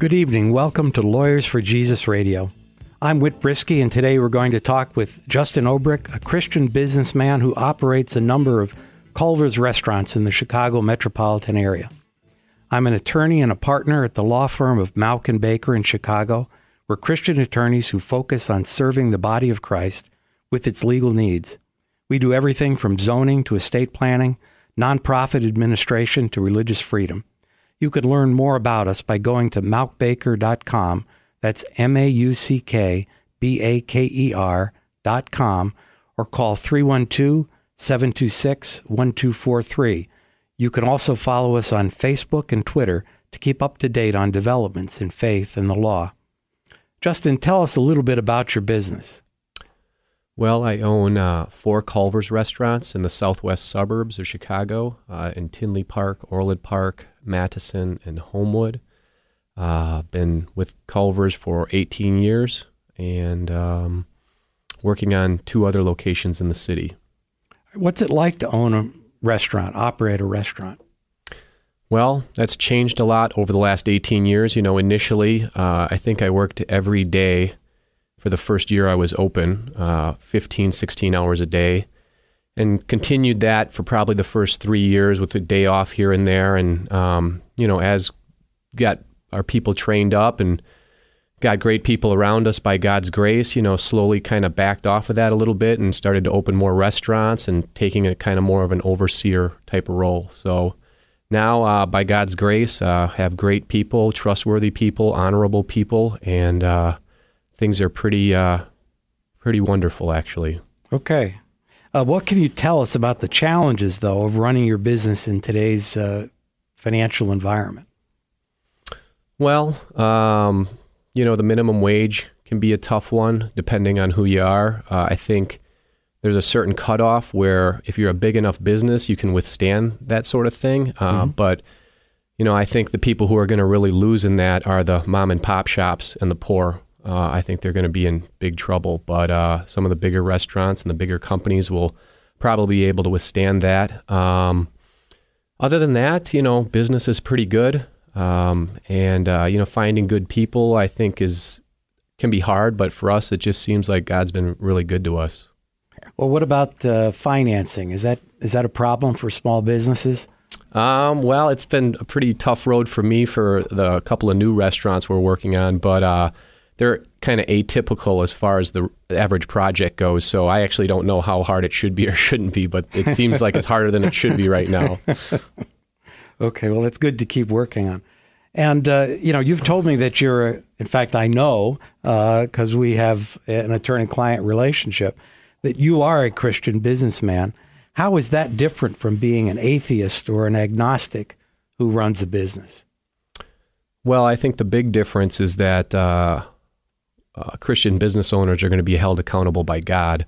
Good evening. Welcome to Lawyers for Jesus Radio. I'm Whit Brisky, and today we're going to talk with Justin Obrick, a Christian businessman who operates a number of Culver's restaurants in the Chicago metropolitan area. I'm an attorney and a partner at the law firm of Mauck and Baker in Chicago. We're Christian attorneys who focus on serving the body of Christ with its legal needs. We do everything from zoning to estate planning, nonprofit administration to religious freedom. You can learn more about us by going to mauckbaker.com. That's M A U C K B A K E R.com or call 312 726 1243. You can also follow us on Facebook and Twitter to keep up to date on developments in faith and the law. Justin, tell us a little bit about your business. Well, I own uh, four Culver's restaurants in the southwest suburbs of Chicago, uh, in Tinley Park, Orland Park, Matteson, and Homewood. Uh, been with Culver's for 18 years and um, working on two other locations in the city. What's it like to own a restaurant, operate a restaurant? Well, that's changed a lot over the last 18 years. You know, initially, uh, I think I worked every day for the first year I was open, uh, 15, 16 hours a day, and continued that for probably the first three years with a day off here and there. And, um, you know, as got our people trained up and got great people around us by God's grace, you know, slowly kind of backed off of that a little bit and started to open more restaurants and taking a kind of more of an overseer type of role. So now, uh, by God's grace, uh, have great people, trustworthy people, honorable people, and uh, things are pretty, uh, pretty wonderful, actually. Okay. Uh, what can you tell us about the challenges, though, of running your business in today's uh, financial environment? Well, um, you know, the minimum wage can be a tough one depending on who you are. Uh, I think there's a certain cutoff where if you're a big enough business, you can withstand that sort of thing. Uh, mm-hmm. But, you know, I think the people who are going to really lose in that are the mom and pop shops and the poor. Uh, I think they're going to be in big trouble. But uh, some of the bigger restaurants and the bigger companies will probably be able to withstand that. Um, other than that, you know, business is pretty good. Um, and uh, you know, finding good people, I think, is can be hard, but for us, it just seems like God's been really good to us. Well, what about uh, financing? Is that is that a problem for small businesses? Um, well, it's been a pretty tough road for me for the couple of new restaurants we're working on, but uh, they're kind of atypical as far as the average project goes. So I actually don't know how hard it should be or shouldn't be, but it seems like it's harder than it should be right now. Okay, well, it's good to keep working on. And uh, you know, you've told me that you're. In fact, I know because uh, we have an attorney-client relationship that you are a Christian businessman. How is that different from being an atheist or an agnostic who runs a business? Well, I think the big difference is that uh, uh Christian business owners are going to be held accountable by God.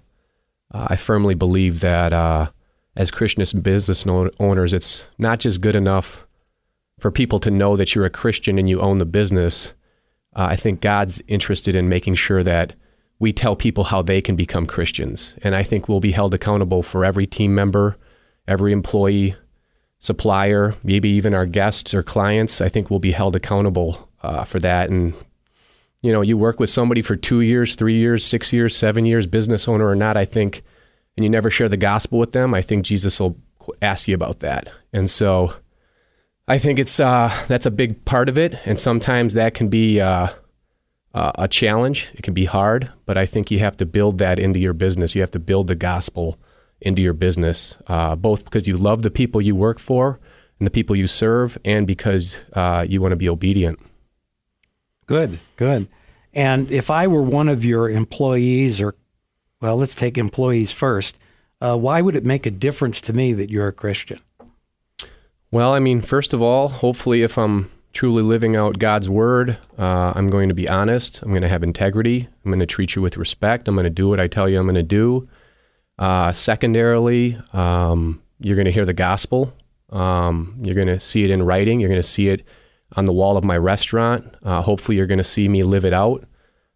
Uh, I firmly believe that uh, as Christian business owners, it's not just good enough for people to know that you're a Christian and you own the business. Uh, I think God's interested in making sure that we tell people how they can become Christians. And I think we'll be held accountable for every team member, every employee, supplier, maybe even our guests or clients. I think we'll be held accountable uh, for that. And, you know, you work with somebody for two years, three years, six years, seven years, business owner or not, I think and you never share the gospel with them, I think Jesus will ask you about that. And so I think it's uh, that's a big part of it, and sometimes that can be uh, uh, a challenge. It can be hard, but I think you have to build that into your business. You have to build the gospel into your business, uh, both because you love the people you work for and the people you serve, and because uh, you want to be obedient. Good, good. And if I were one of your employees or well, let's take employees first. Uh, why would it make a difference to me that you're a Christian? Well, I mean, first of all, hopefully, if I'm truly living out God's word. Uh, I'm going to be honest. I'm going to have integrity. I'm going to treat you with respect. I'm going to do what I tell you I'm going to do. Uh, secondarily, um, you're going to hear the gospel. Um, you're going to see it in writing. You're going to see it on the wall of my restaurant. Uh, hopefully, you're going to see me live it out.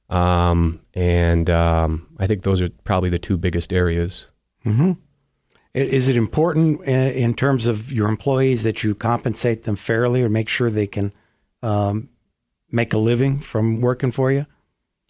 Um, and um, I think those are probably the two biggest areas. Mm-hmm. Is it important in terms of your employees that you compensate them fairly or make sure they can um, make a living from working for you?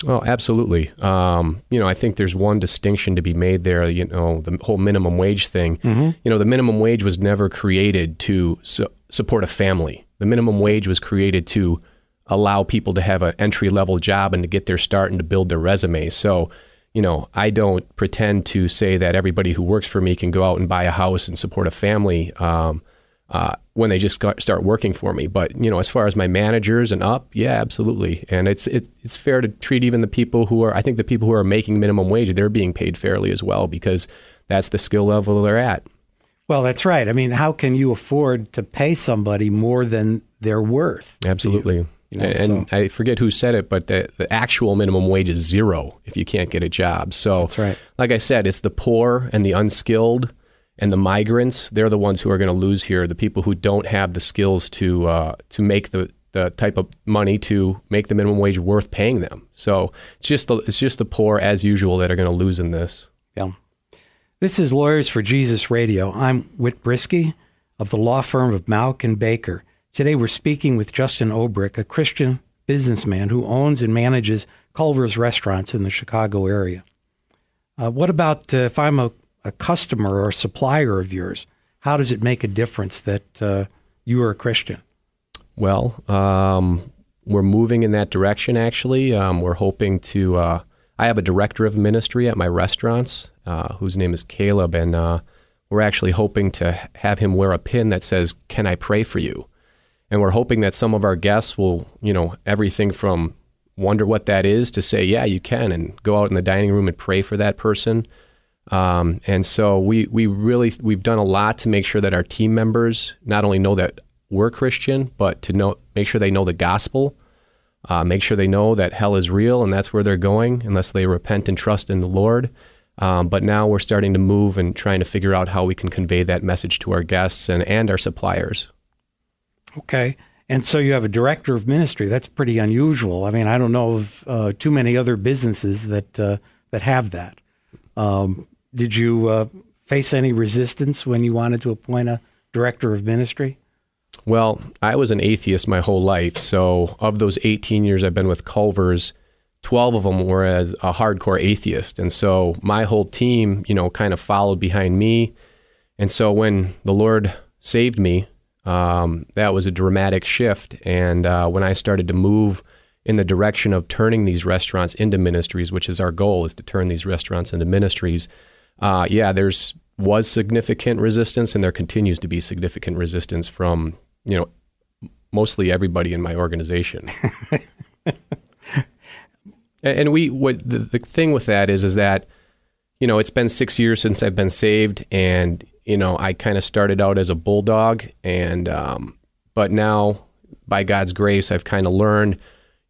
Oh, absolutely. Um, you know, I think there's one distinction to be made there. You know, the whole minimum wage thing. Mm-hmm. You know, the minimum wage was never created to su- support a family. The minimum wage was created to allow people to have an entry level job and to get their start and to build their resume. So, you know, I don't pretend to say that everybody who works for me can go out and buy a house and support a family um, uh, when they just got, start working for me. But you know, as far as my managers and up, yeah, absolutely. And it's it, it's fair to treat even the people who are. I think the people who are making minimum wage, they're being paid fairly as well because that's the skill level they're at. Well, that's right. I mean, how can you afford to pay somebody more than they're worth? Absolutely. You know, and so. I forget who said it, but the, the actual minimum wage is zero if you can't get a job. So, that's right. Like I said, it's the poor and the unskilled and the migrants. They're the ones who are going to lose here. The people who don't have the skills to uh, to make the the type of money to make the minimum wage worth paying them. So it's just the, it's just the poor as usual that are going to lose in this. Yeah. This is Lawyers for Jesus Radio. I'm Whit Brisky of the law firm of Mauck and Baker. Today we're speaking with Justin Obrick, a Christian businessman who owns and manages Culver's restaurants in the Chicago area. Uh, what about uh, if I'm a, a, customer or supplier of yours? How does it make a difference that uh, you are a Christian? Well, um, we're moving in that direction, actually. Um, we're hoping to. Uh, I have a director of ministry at my restaurants uh, whose name is Caleb, and uh, we're actually hoping to have him wear a pin that says, Can I pray for you? and we're hoping that some of our guests will, you know, everything from wonder what that is to say, yeah, you can, and go out in the dining room and pray for that person. Um, and so we we really we've done a lot to make sure that our team members not only know that we're Christian, but to know make sure they know the gospel, uh, make sure they know that hell is real and that's where they're going unless they repent and trust in the Lord. Um, but now we're starting to move and trying to figure out how we can convey that message to our guests and, and our suppliers. Okay. And so you have a director of ministry. That's pretty unusual. I mean, I don't know of uh, too many other businesses that uh, that have that. Um, did you uh, face any resistance when you wanted to appoint a director of ministry? Well, I was an atheist my whole life. So, of those 18 years I've been with Culver's, 12 of them were as a hardcore atheist. And so my whole team, you know, kind of followed behind me. And so when the Lord saved me, um, that was a dramatic shift. And uh, when I started to move in the direction of turning these restaurants into ministries, which is our goal, is to turn these restaurants into ministries. Uh, yeah, there's was significant resistance, and there continues to be significant resistance from you know mostly everybody in my organization. and we what the, the thing with that is is that you know it's been six years since I've been saved, and you know, I kind of started out as a bulldog, and um, but now, by God's grace, I've kind of learned,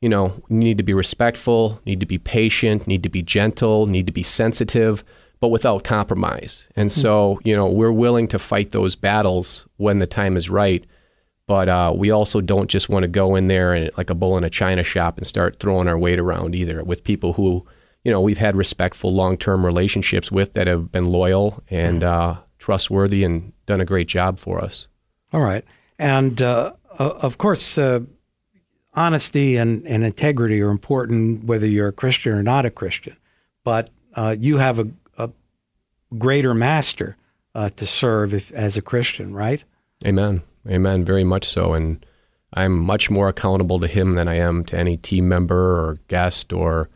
you know, need to be respectful, need to be patient, need to be gentle, need to be sensitive, but without compromise. And so, you know, we're willing to fight those battles when the time is right. But uh, we also don't just want to go in there and like a bull in a china shop and start throwing our weight around either with people who, you know, we've had respectful long term relationships with that have been loyal and uh, trustworthy and done a great job for us. All right. And uh, of course, uh, honesty and, and integrity are important whether you're a Christian or not a Christian. But uh, you have a greater master uh, to serve if, as a Christian, right? Amen. Amen. Very much so. And I'm much more accountable to him than I am to any team member or guest or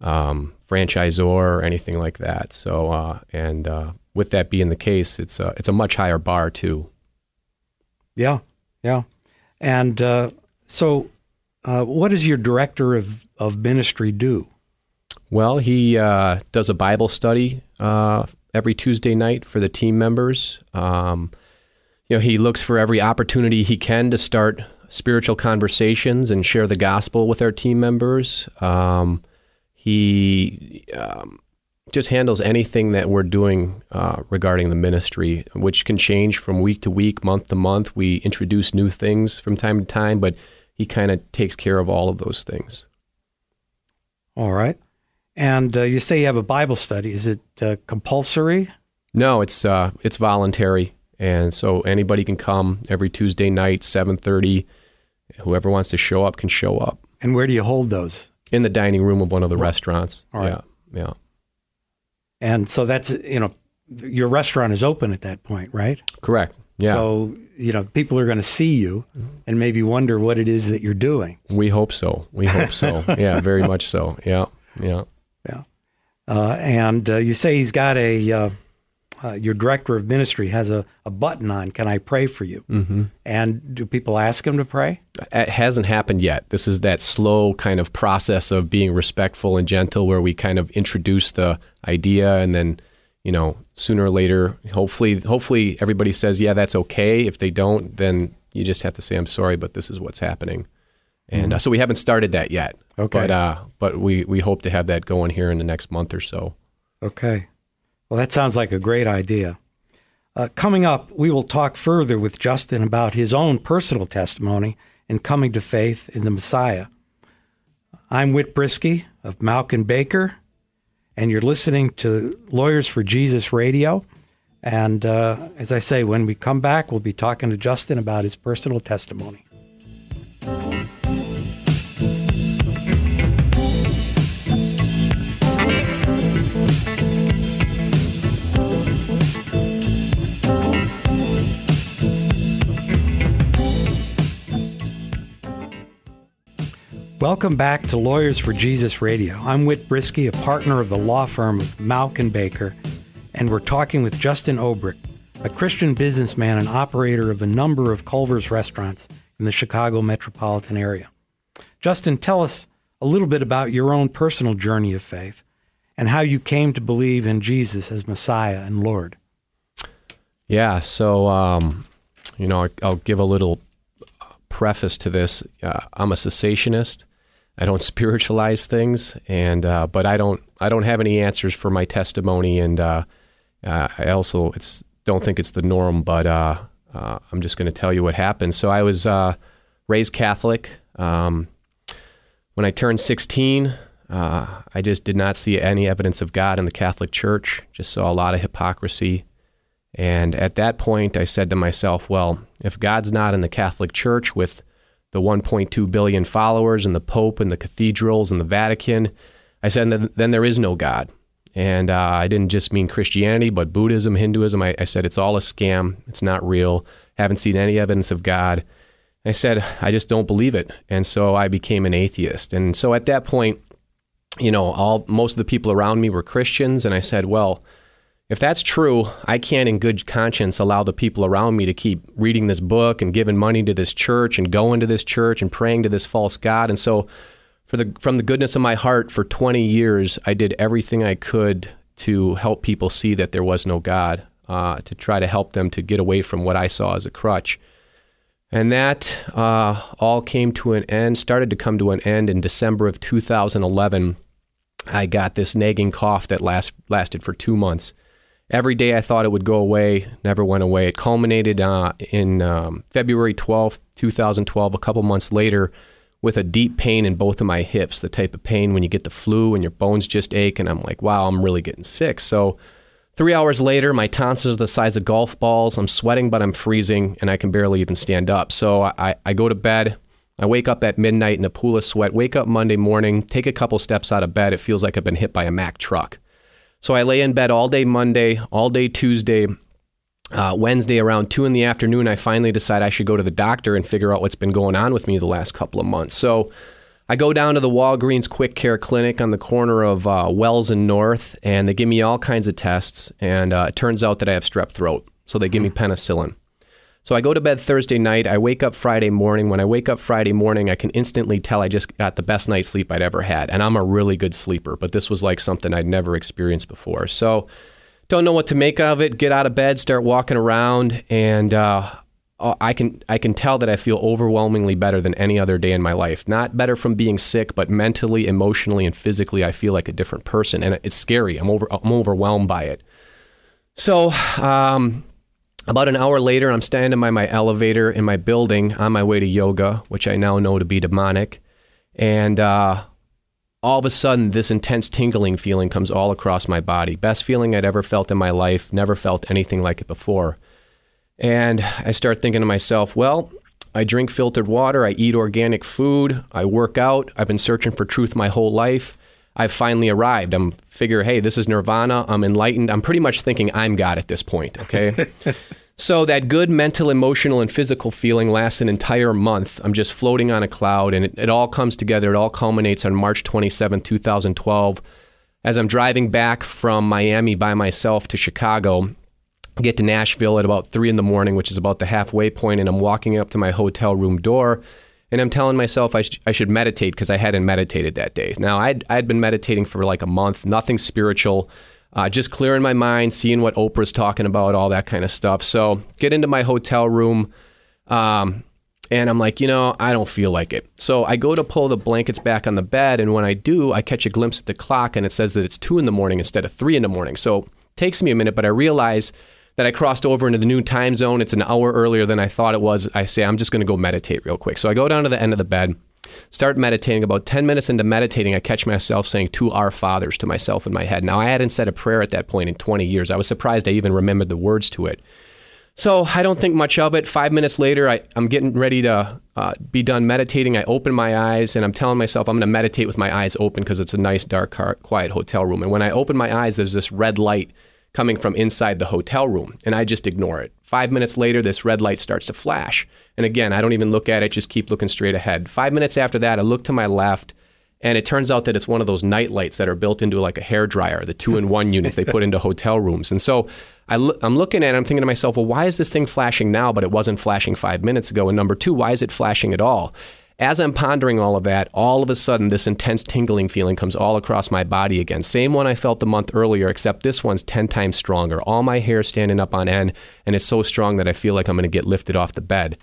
um, franchisor or anything like that. So, uh, and uh, with that being the case, it's a, it's a much higher bar too. Yeah, yeah, and uh, so, uh, what does your director of of ministry do? Well, he uh, does a Bible study uh, every Tuesday night for the team members. Um, you know, he looks for every opportunity he can to start spiritual conversations and share the gospel with our team members. Um, he um, just handles anything that we're doing uh, regarding the ministry, which can change from week to week, month to month. We introduce new things from time to time, but he kind of takes care of all of those things. All right. And uh, you say you have a Bible study. Is it uh, compulsory? No, it's uh, it's voluntary, and so anybody can come every Tuesday night, seven thirty. Whoever wants to show up can show up. And where do you hold those? In the dining room of one of the restaurants. All right. Yeah, yeah. And so that's you know, your restaurant is open at that point, right? Correct. Yeah. So you know, people are going to see you and maybe wonder what it is that you're doing. we hope so. We hope so. yeah, very much so. Yeah, yeah. Yeah. Uh, and uh, you say he's got a, uh, uh, your director of ministry has a, a button on, Can I pray for you? Mm-hmm. And do people ask him to pray? It hasn't happened yet. This is that slow kind of process of being respectful and gentle, where we kind of introduce the idea, and then, you know, sooner or later, hopefully, hopefully everybody says, yeah, that's okay. If they don't, then you just have to say, I'm sorry, but this is what's happening. And uh, so we haven't started that yet. Okay. But uh, but we we hope to have that going here in the next month or so. Okay. Well, that sounds like a great idea. Uh, coming up, we will talk further with Justin about his own personal testimony in coming to faith in the Messiah. I'm Whit Brisky of Mauck and Baker, and you're listening to Lawyers for Jesus Radio. And uh, as I say, when we come back, we'll be talking to Justin about his personal testimony. Welcome back to Lawyers for Jesus Radio. I'm Whit Brisky, a partner of the law firm of Mauck and Baker, and we're talking with Justin Obrick, a Christian businessman and operator of a number of Culver's restaurants in the Chicago metropolitan area. Justin, tell us a little bit about your own personal journey of faith and how you came to believe in Jesus as Messiah and Lord. Yeah. So, um, you know, I'll give a little preface to this. Uh, I'm a cessationist. I don't spiritualize things, and uh, but I don't I don't have any answers for my testimony, and uh, uh, I also it's don't think it's the norm, but uh, uh, I'm just going to tell you what happened. So I was uh, raised Catholic. Um, when I turned 16, uh, I just did not see any evidence of God in the Catholic Church. Just saw a lot of hypocrisy. And at that point, I said to myself, well, if God's not in the Catholic Church with the 1.2 billion followers and the Pope and the cathedrals and the Vatican, I said, then, there is no God. And uh, I didn't just mean Christianity, but Buddhism, Hinduism. I, I said, it's all a scam. It's not real. Haven't seen any evidence of God. I said, I just don't believe it. And so I became an atheist. And so at that point, you know, all most of the people around me were Christians. And I said, well, if that's true, I can't in good conscience allow the people around me to keep reading this book and giving money to this church and going to this church and praying to this false God. And so for the from the goodness of my heart for 20 years, I did everything I could to help people see that there was no God, uh, to try to help them to get away from what I saw as a crutch. And that uh, all came to an end, started to come to an end in December of 2011. I got this nagging cough that last, lasted for two months. Every day I thought it would go away, never went away. It culminated uh, in um, February 12th, 2012, a couple months later, with a deep pain in both of my hips, the type of pain when you get the flu and your bones just ache. And I'm like, wow, I'm really getting sick. So three hours later, my tonsils are the size of golf balls. I'm sweating, but I'm freezing, and I can barely even stand up. So I, I go to bed. I wake up at midnight in a pool of sweat, wake up Monday morning, take a couple steps out of bed. It feels like I've been hit by a Mack truck. So I lay in bed all day Monday, all day Tuesday. Uh, Wednesday around two in the afternoon, I finally decide I should go to the doctor and figure out what's been going on with me the last couple of months. So I go down to the Walgreens Quick Care Clinic on the corner of uh, Wells and North, and they give me all kinds of tests. And uh, it turns out that I have strep throat. So they give me penicillin. So I go to bed Thursday night. I wake up Friday morning. When I wake up Friday morning, I can instantly tell I just got the best night's sleep I'd ever had. And I'm a really good sleeper, but this was like something I'd never experienced before. So don't know what to make of it. Get out of bed, start walking around, and uh, I can I can tell that I feel overwhelmingly better than any other day in my life. Not better from being sick, but mentally, emotionally, and physically, I feel like a different person, and it's scary. I'm over I'm overwhelmed by it. So, um, about an hour later, I'm standing by my elevator in my building on my way to yoga, which I now know to be demonic, and uh, all of a sudden, this intense tingling feeling comes all across my body. Best feeling I'd ever felt in my life. Never felt anything like it before. And I start thinking to myself, well, I drink filtered water, I eat organic food, I work out, I've been searching for truth my whole life. I've finally arrived. I'm figure, hey, this is nirvana. I'm enlightened. I'm pretty much thinking I'm God at this point, okay? so that good mental, emotional, and physical feeling lasts an entire month. I'm just floating on a cloud, and it, it all comes together. It all culminates on March 27, 2012. As I'm driving back from Miami by myself to Chicago, get to Nashville at about three in the morning, which is about the halfway point, and I'm walking up to my hotel room door, and I'm telling myself I, sh- I should meditate because I hadn't meditated that day. Now I'd I'd been meditating for like a month, nothing spiritual, uh, just clearing my mind, seeing what Oprah's talking about, all that kind of stuff. So get into my hotel room. Um, and I'm like, you know, I don't feel like it. So I go to pull the blankets back on the bed, and when I do, I catch a glimpse at the clock, and it says that it's two in the morning instead of three in the morning. So it takes me a minute, but I realize that I crossed over into the new time zone. It's an hour earlier than I thought it was. I say, I'm just going to go meditate real quick. So I go down to the end of the bed, start meditating. About 10 minutes into meditating, I catch myself saying two Our Fathers to myself in my head. Now, I hadn't said a prayer at that point in 20 years. I was surprised I even remembered the words to it. So I don't think much of it. Five minutes later, I, am getting ready to uh, be done meditating. I open my eyes and I'm telling myself I'm going to meditate with my eyes open because it's a nice, dark, quiet hotel room. And when I open my eyes, there's this red light coming from inside the hotel room, and I just ignore it. Five minutes later, this red light starts to flash. And again, I don't even look at it, just keep looking straight ahead. Five minutes after that, I look to my left, and it turns out that it's one of those night lights that are built into like a hair dryer, the two in one units they put into hotel rooms. And so I am looking at it, I'm thinking to myself, well, why is this thing flashing now, but it wasn't flashing five minutes ago? And number two, why is it flashing at all? As I'm pondering all of that, all of a sudden, this intense tingling feeling comes all across my body again. Same one I felt the month earlier, except this one's 10 times stronger. All my hair standing up on end, and it's so strong that I feel like I'm going to get lifted off the bed.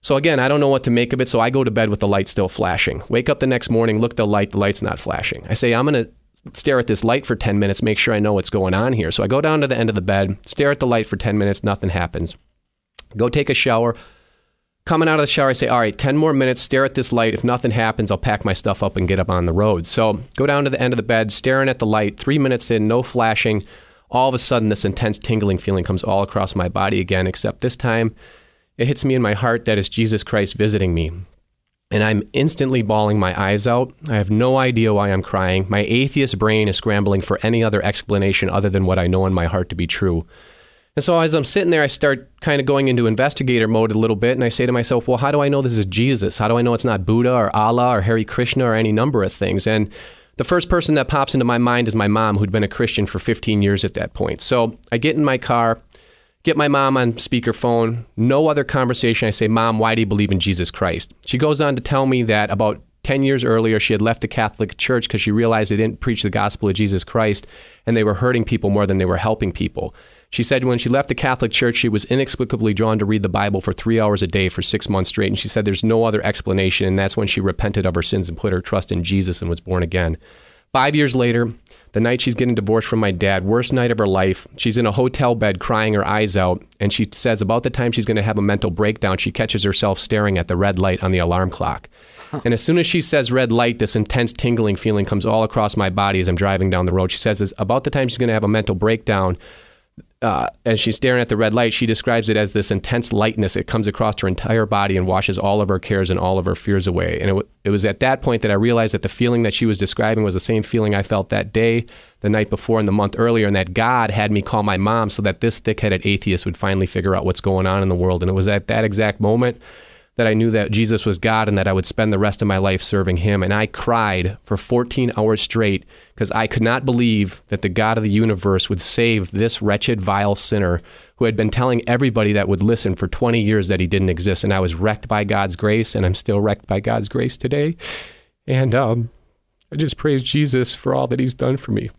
So again, I don't know what to make of it, so I go to bed with the light still flashing. Wake up the next morning, look the light, the light's not flashing. I say, I'm going to stare at this light for 10 minutes, make sure I know what's going on here. So I go down to the end of the bed, stare at the light for 10 minutes, nothing happens. Go take a shower, coming out of the shower, I say, all right, 10 more minutes, stare at this light. If nothing happens, I'll pack my stuff up and get up on the road. So go down to the end of the bed, staring at the light, three minutes in, no flashing. All of a sudden, this intense tingling feeling comes all across my body again, except this time it hits me in my heart that it's Jesus Christ visiting me. And I'm instantly bawling my eyes out. I have no idea why I'm crying. My atheist brain is scrambling for any other explanation other than what I know in my heart to be true. And so as I'm sitting there, I start kind of going into investigator mode a little bit, and I say to myself, well, how do I know this is Jesus? How do I know it's not Buddha or Allah or Hare Krishna or any number of things? And the first person that pops into my mind is my mom, who'd been a Christian for 15 years at that point. So I get in my car, get my mom on speakerphone, no other conversation. I say, Mom, why do you believe in Jesus Christ? She goes on to tell me that about 10 years earlier, she had left the Catholic Church because she realized they didn't preach the gospel of Jesus Christ and they were hurting people more than they were helping people. She said when she left the Catholic Church, she was inexplicably drawn to read the Bible for three hours a day for six months straight. And she said there's no other explanation. And that's when she repented of her sins and put her trust in Jesus and was born again. Five years later, the night she's getting divorced from my dad, worst night of her life, she's in a hotel bed crying her eyes out. And she says about the time she's going to have a mental breakdown, she catches herself staring at the red light on the alarm clock. And as soon as she says red light, this intense tingling feeling comes all across my body as I'm driving down the road. She says about the time she's going to have a mental breakdown, uh, as she's staring at the red light, she describes it as this intense lightness. It comes across her entire body and washes all of her cares and all of her fears away. And it, w- it was at that point that I realized that the feeling that she was describing was the same feeling I felt that day, the night before, and the month earlier, and that God had me call my mom so that this thick headed atheist would finally figure out what's going on in the world. And it was at that exact moment that I knew that Jesus was God and that I would spend the rest of my life serving Him. And I cried for 14 hours straight because I could not believe that the God of the universe would save this wretched, vile sinner who had been telling everybody that would listen for 20 years that he didn't exist. And I was wrecked by God's grace, and I'm still wrecked by God's grace today. And um, I just praise Jesus for all that He's done for me.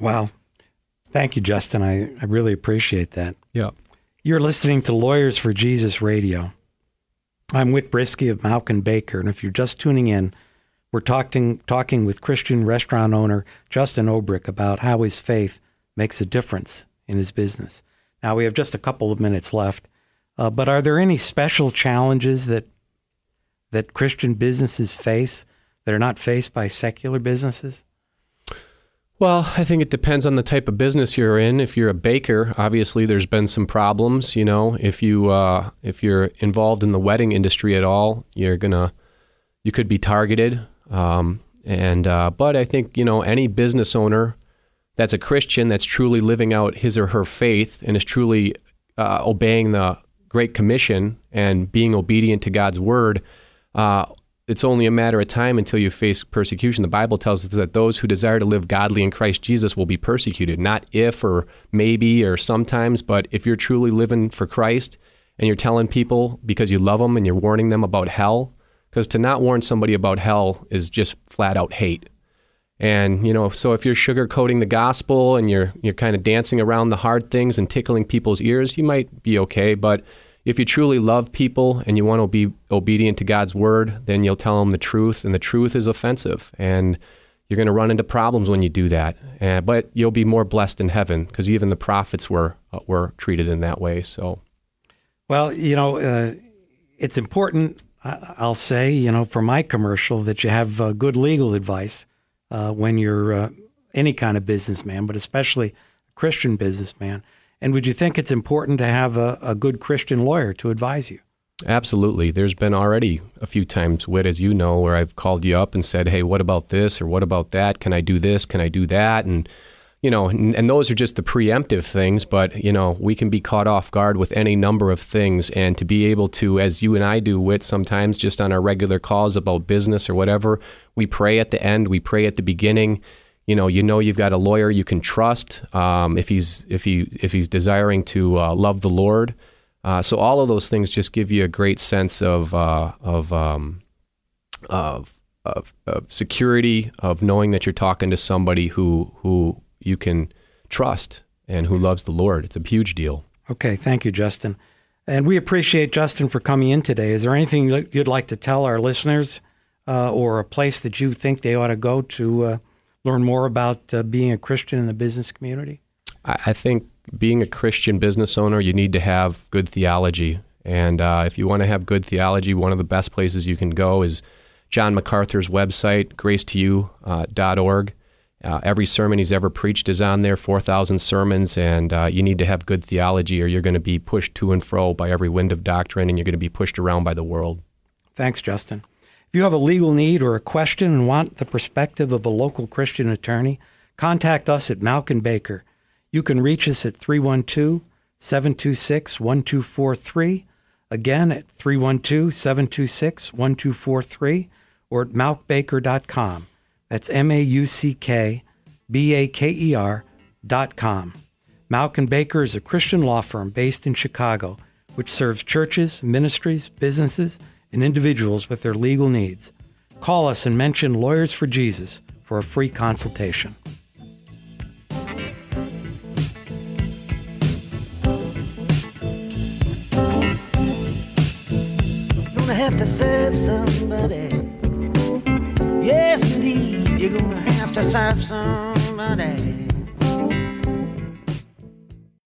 Wow. Thank you, Justin. I, I really appreciate that. Yeah. You're listening to Lawyers for Jesus Radio. I'm Whit Brisky of Mauck Baker, and if you're just tuning in, we're talking talking with Christian restaurant owner Justin Obrick about how his faith makes a difference in his business. Now we have just a couple of minutes left, uh, but are there any special challenges that that Christian businesses face that are not faced by secular businesses? Well, I think it depends on the type of business you're in. If you're a baker, obviously there's been some problems. You know, if you uh, if you're involved in the wedding industry at all, you're gonna you could be targeted. Um, and uh, but I think you know any business owner that's a Christian that's truly living out his or her faith and is truly uh, obeying the Great Commission and being obedient to God's word. It's only a matter of time until you face persecution. The Bible tells us that those who desire to live godly in Christ Jesus will be persecuted, not if or maybe or sometimes, but if you're truly living for Christ and you're telling people because you love them and you're warning them about hell, because to not warn somebody about hell is just flat out hate. And you know, so if you're sugarcoating the gospel and you're you're kind of dancing around the hard things and tickling people's ears, you might be okay, but if you truly love people and you want to be obedient to God's word, then you'll tell them the truth, and the truth is offensive. And you're going to run into problems when you do that. Uh, but you'll be more blessed in heaven because even the prophets were uh, were treated in that way. So, well, you know, uh, it's important. I'll say, you know, for my commercial, that you have uh, good legal advice uh, when you're uh, any kind of businessman, but especially a Christian businessman. And would you think it's important to have a, a good Christian lawyer to advise you? Absolutely. There's been already a few times, Whit, as you know, where I've called you up and said, hey, what about this or what about that? Can I do this? Can I do that? And, you know, and, and, those are just the preemptive things, but, you know, we can be caught off guard with any number of things. And to be able to, as you and I do, Whit, sometimes just on our regular calls about business or whatever, we pray at the end, we pray at the beginning you know, you know you've got a lawyer you can trust um, if he's if he if he's desiring to uh, love the Lord. Uh, so all of those things just give you a great sense of uh, of, um, of, of of security of knowing that you're talking to somebody who who you can trust and who loves the Lord. It's a huge deal. Okay, thank you, Justin. And we appreciate Justin for coming in today. Is there anything you'd like to tell our listeners, uh, or a place that you think they ought to go to uh, learn more about uh, being a Christian in the business community? I think being a Christian business owner, you need to have good theology. And uh, if you want to have good theology, one of the best places you can go is John MacArthur's website, gracetoyou.org. Uh, every sermon he's ever preached is on there, 4,000 sermons, and uh, you need to have good theology or you're going to be pushed to and fro by every wind of doctrine and you're going to be pushed around by the world. Thanks, Justin. You have a legal need or a question and want the perspective of a local Christian attorney, contact us at Mauck Baker. You can reach us at 312 726 1243. Again, at 312 726 1243 or at mauckbaker.com. That's M A U C K B A K E R dot com. Mauck Baker is a Christian law firm based in Chicago, which serves churches, ministries, businesses, and individuals with their legal needs. Call us and mention Lawyers for Jesus for a free consultation. Gonna have to serve somebody. Yes, indeed, you're gonna have to serve somebody.